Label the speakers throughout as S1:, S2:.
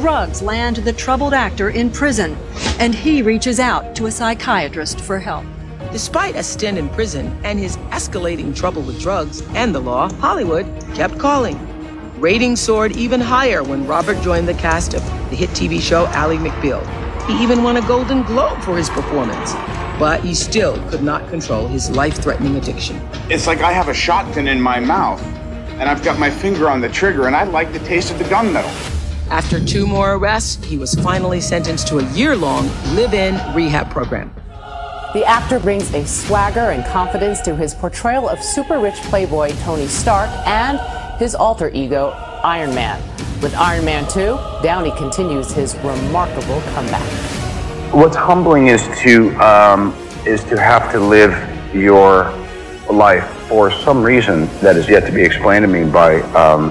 S1: drugs land the troubled actor in prison, and he reaches out to a psychiatrist for help.
S2: Despite a stint in prison and his escalating trouble with drugs and the law, Hollywood kept calling. Ratings soared even higher when Robert joined the cast of the hit TV show Ally McBeal. He even won a Golden Globe for his performance. But he still could not control his life threatening addiction.
S3: It's like I have a shotgun in my mouth, and I've got my finger on the trigger, and I like the taste of the gunmetal.
S2: After two more arrests, he was finally sentenced to a year long live in rehab program.
S4: The actor brings a swagger and confidence to his portrayal of super rich playboy Tony Stark and his alter ego, Iron Man. With Iron Man 2, Downey continues his remarkable comeback.
S5: What's humbling is to um, is to have to live your life for some reason that is yet to be explained to me by um,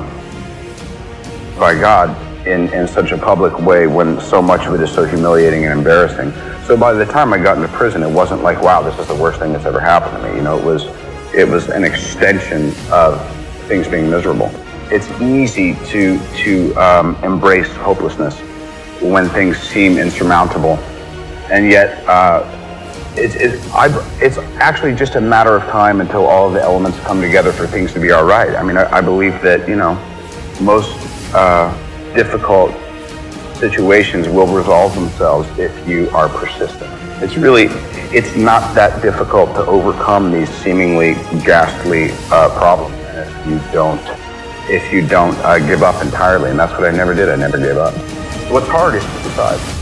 S5: by God in, in such a public way when so much of it is so humiliating and embarrassing. So by the time I got into prison, it wasn't like, wow, this is the worst thing that's ever happened to me. You know, it was, it was an extension of things being miserable. It's easy to, to um, embrace hopelessness when things seem insurmountable. And yet, uh, it's, it's, I, it's actually just a matter of time until all of the elements come together for things to be all right. I mean, I, I believe that, you know, most uh, difficult situations will resolve themselves if you are persistent. It's really, it's not that difficult to overcome these seemingly ghastly uh, problems if you don't, if you don't uh, give up entirely. And that's what I never did. I never gave up. What's hard is to decide.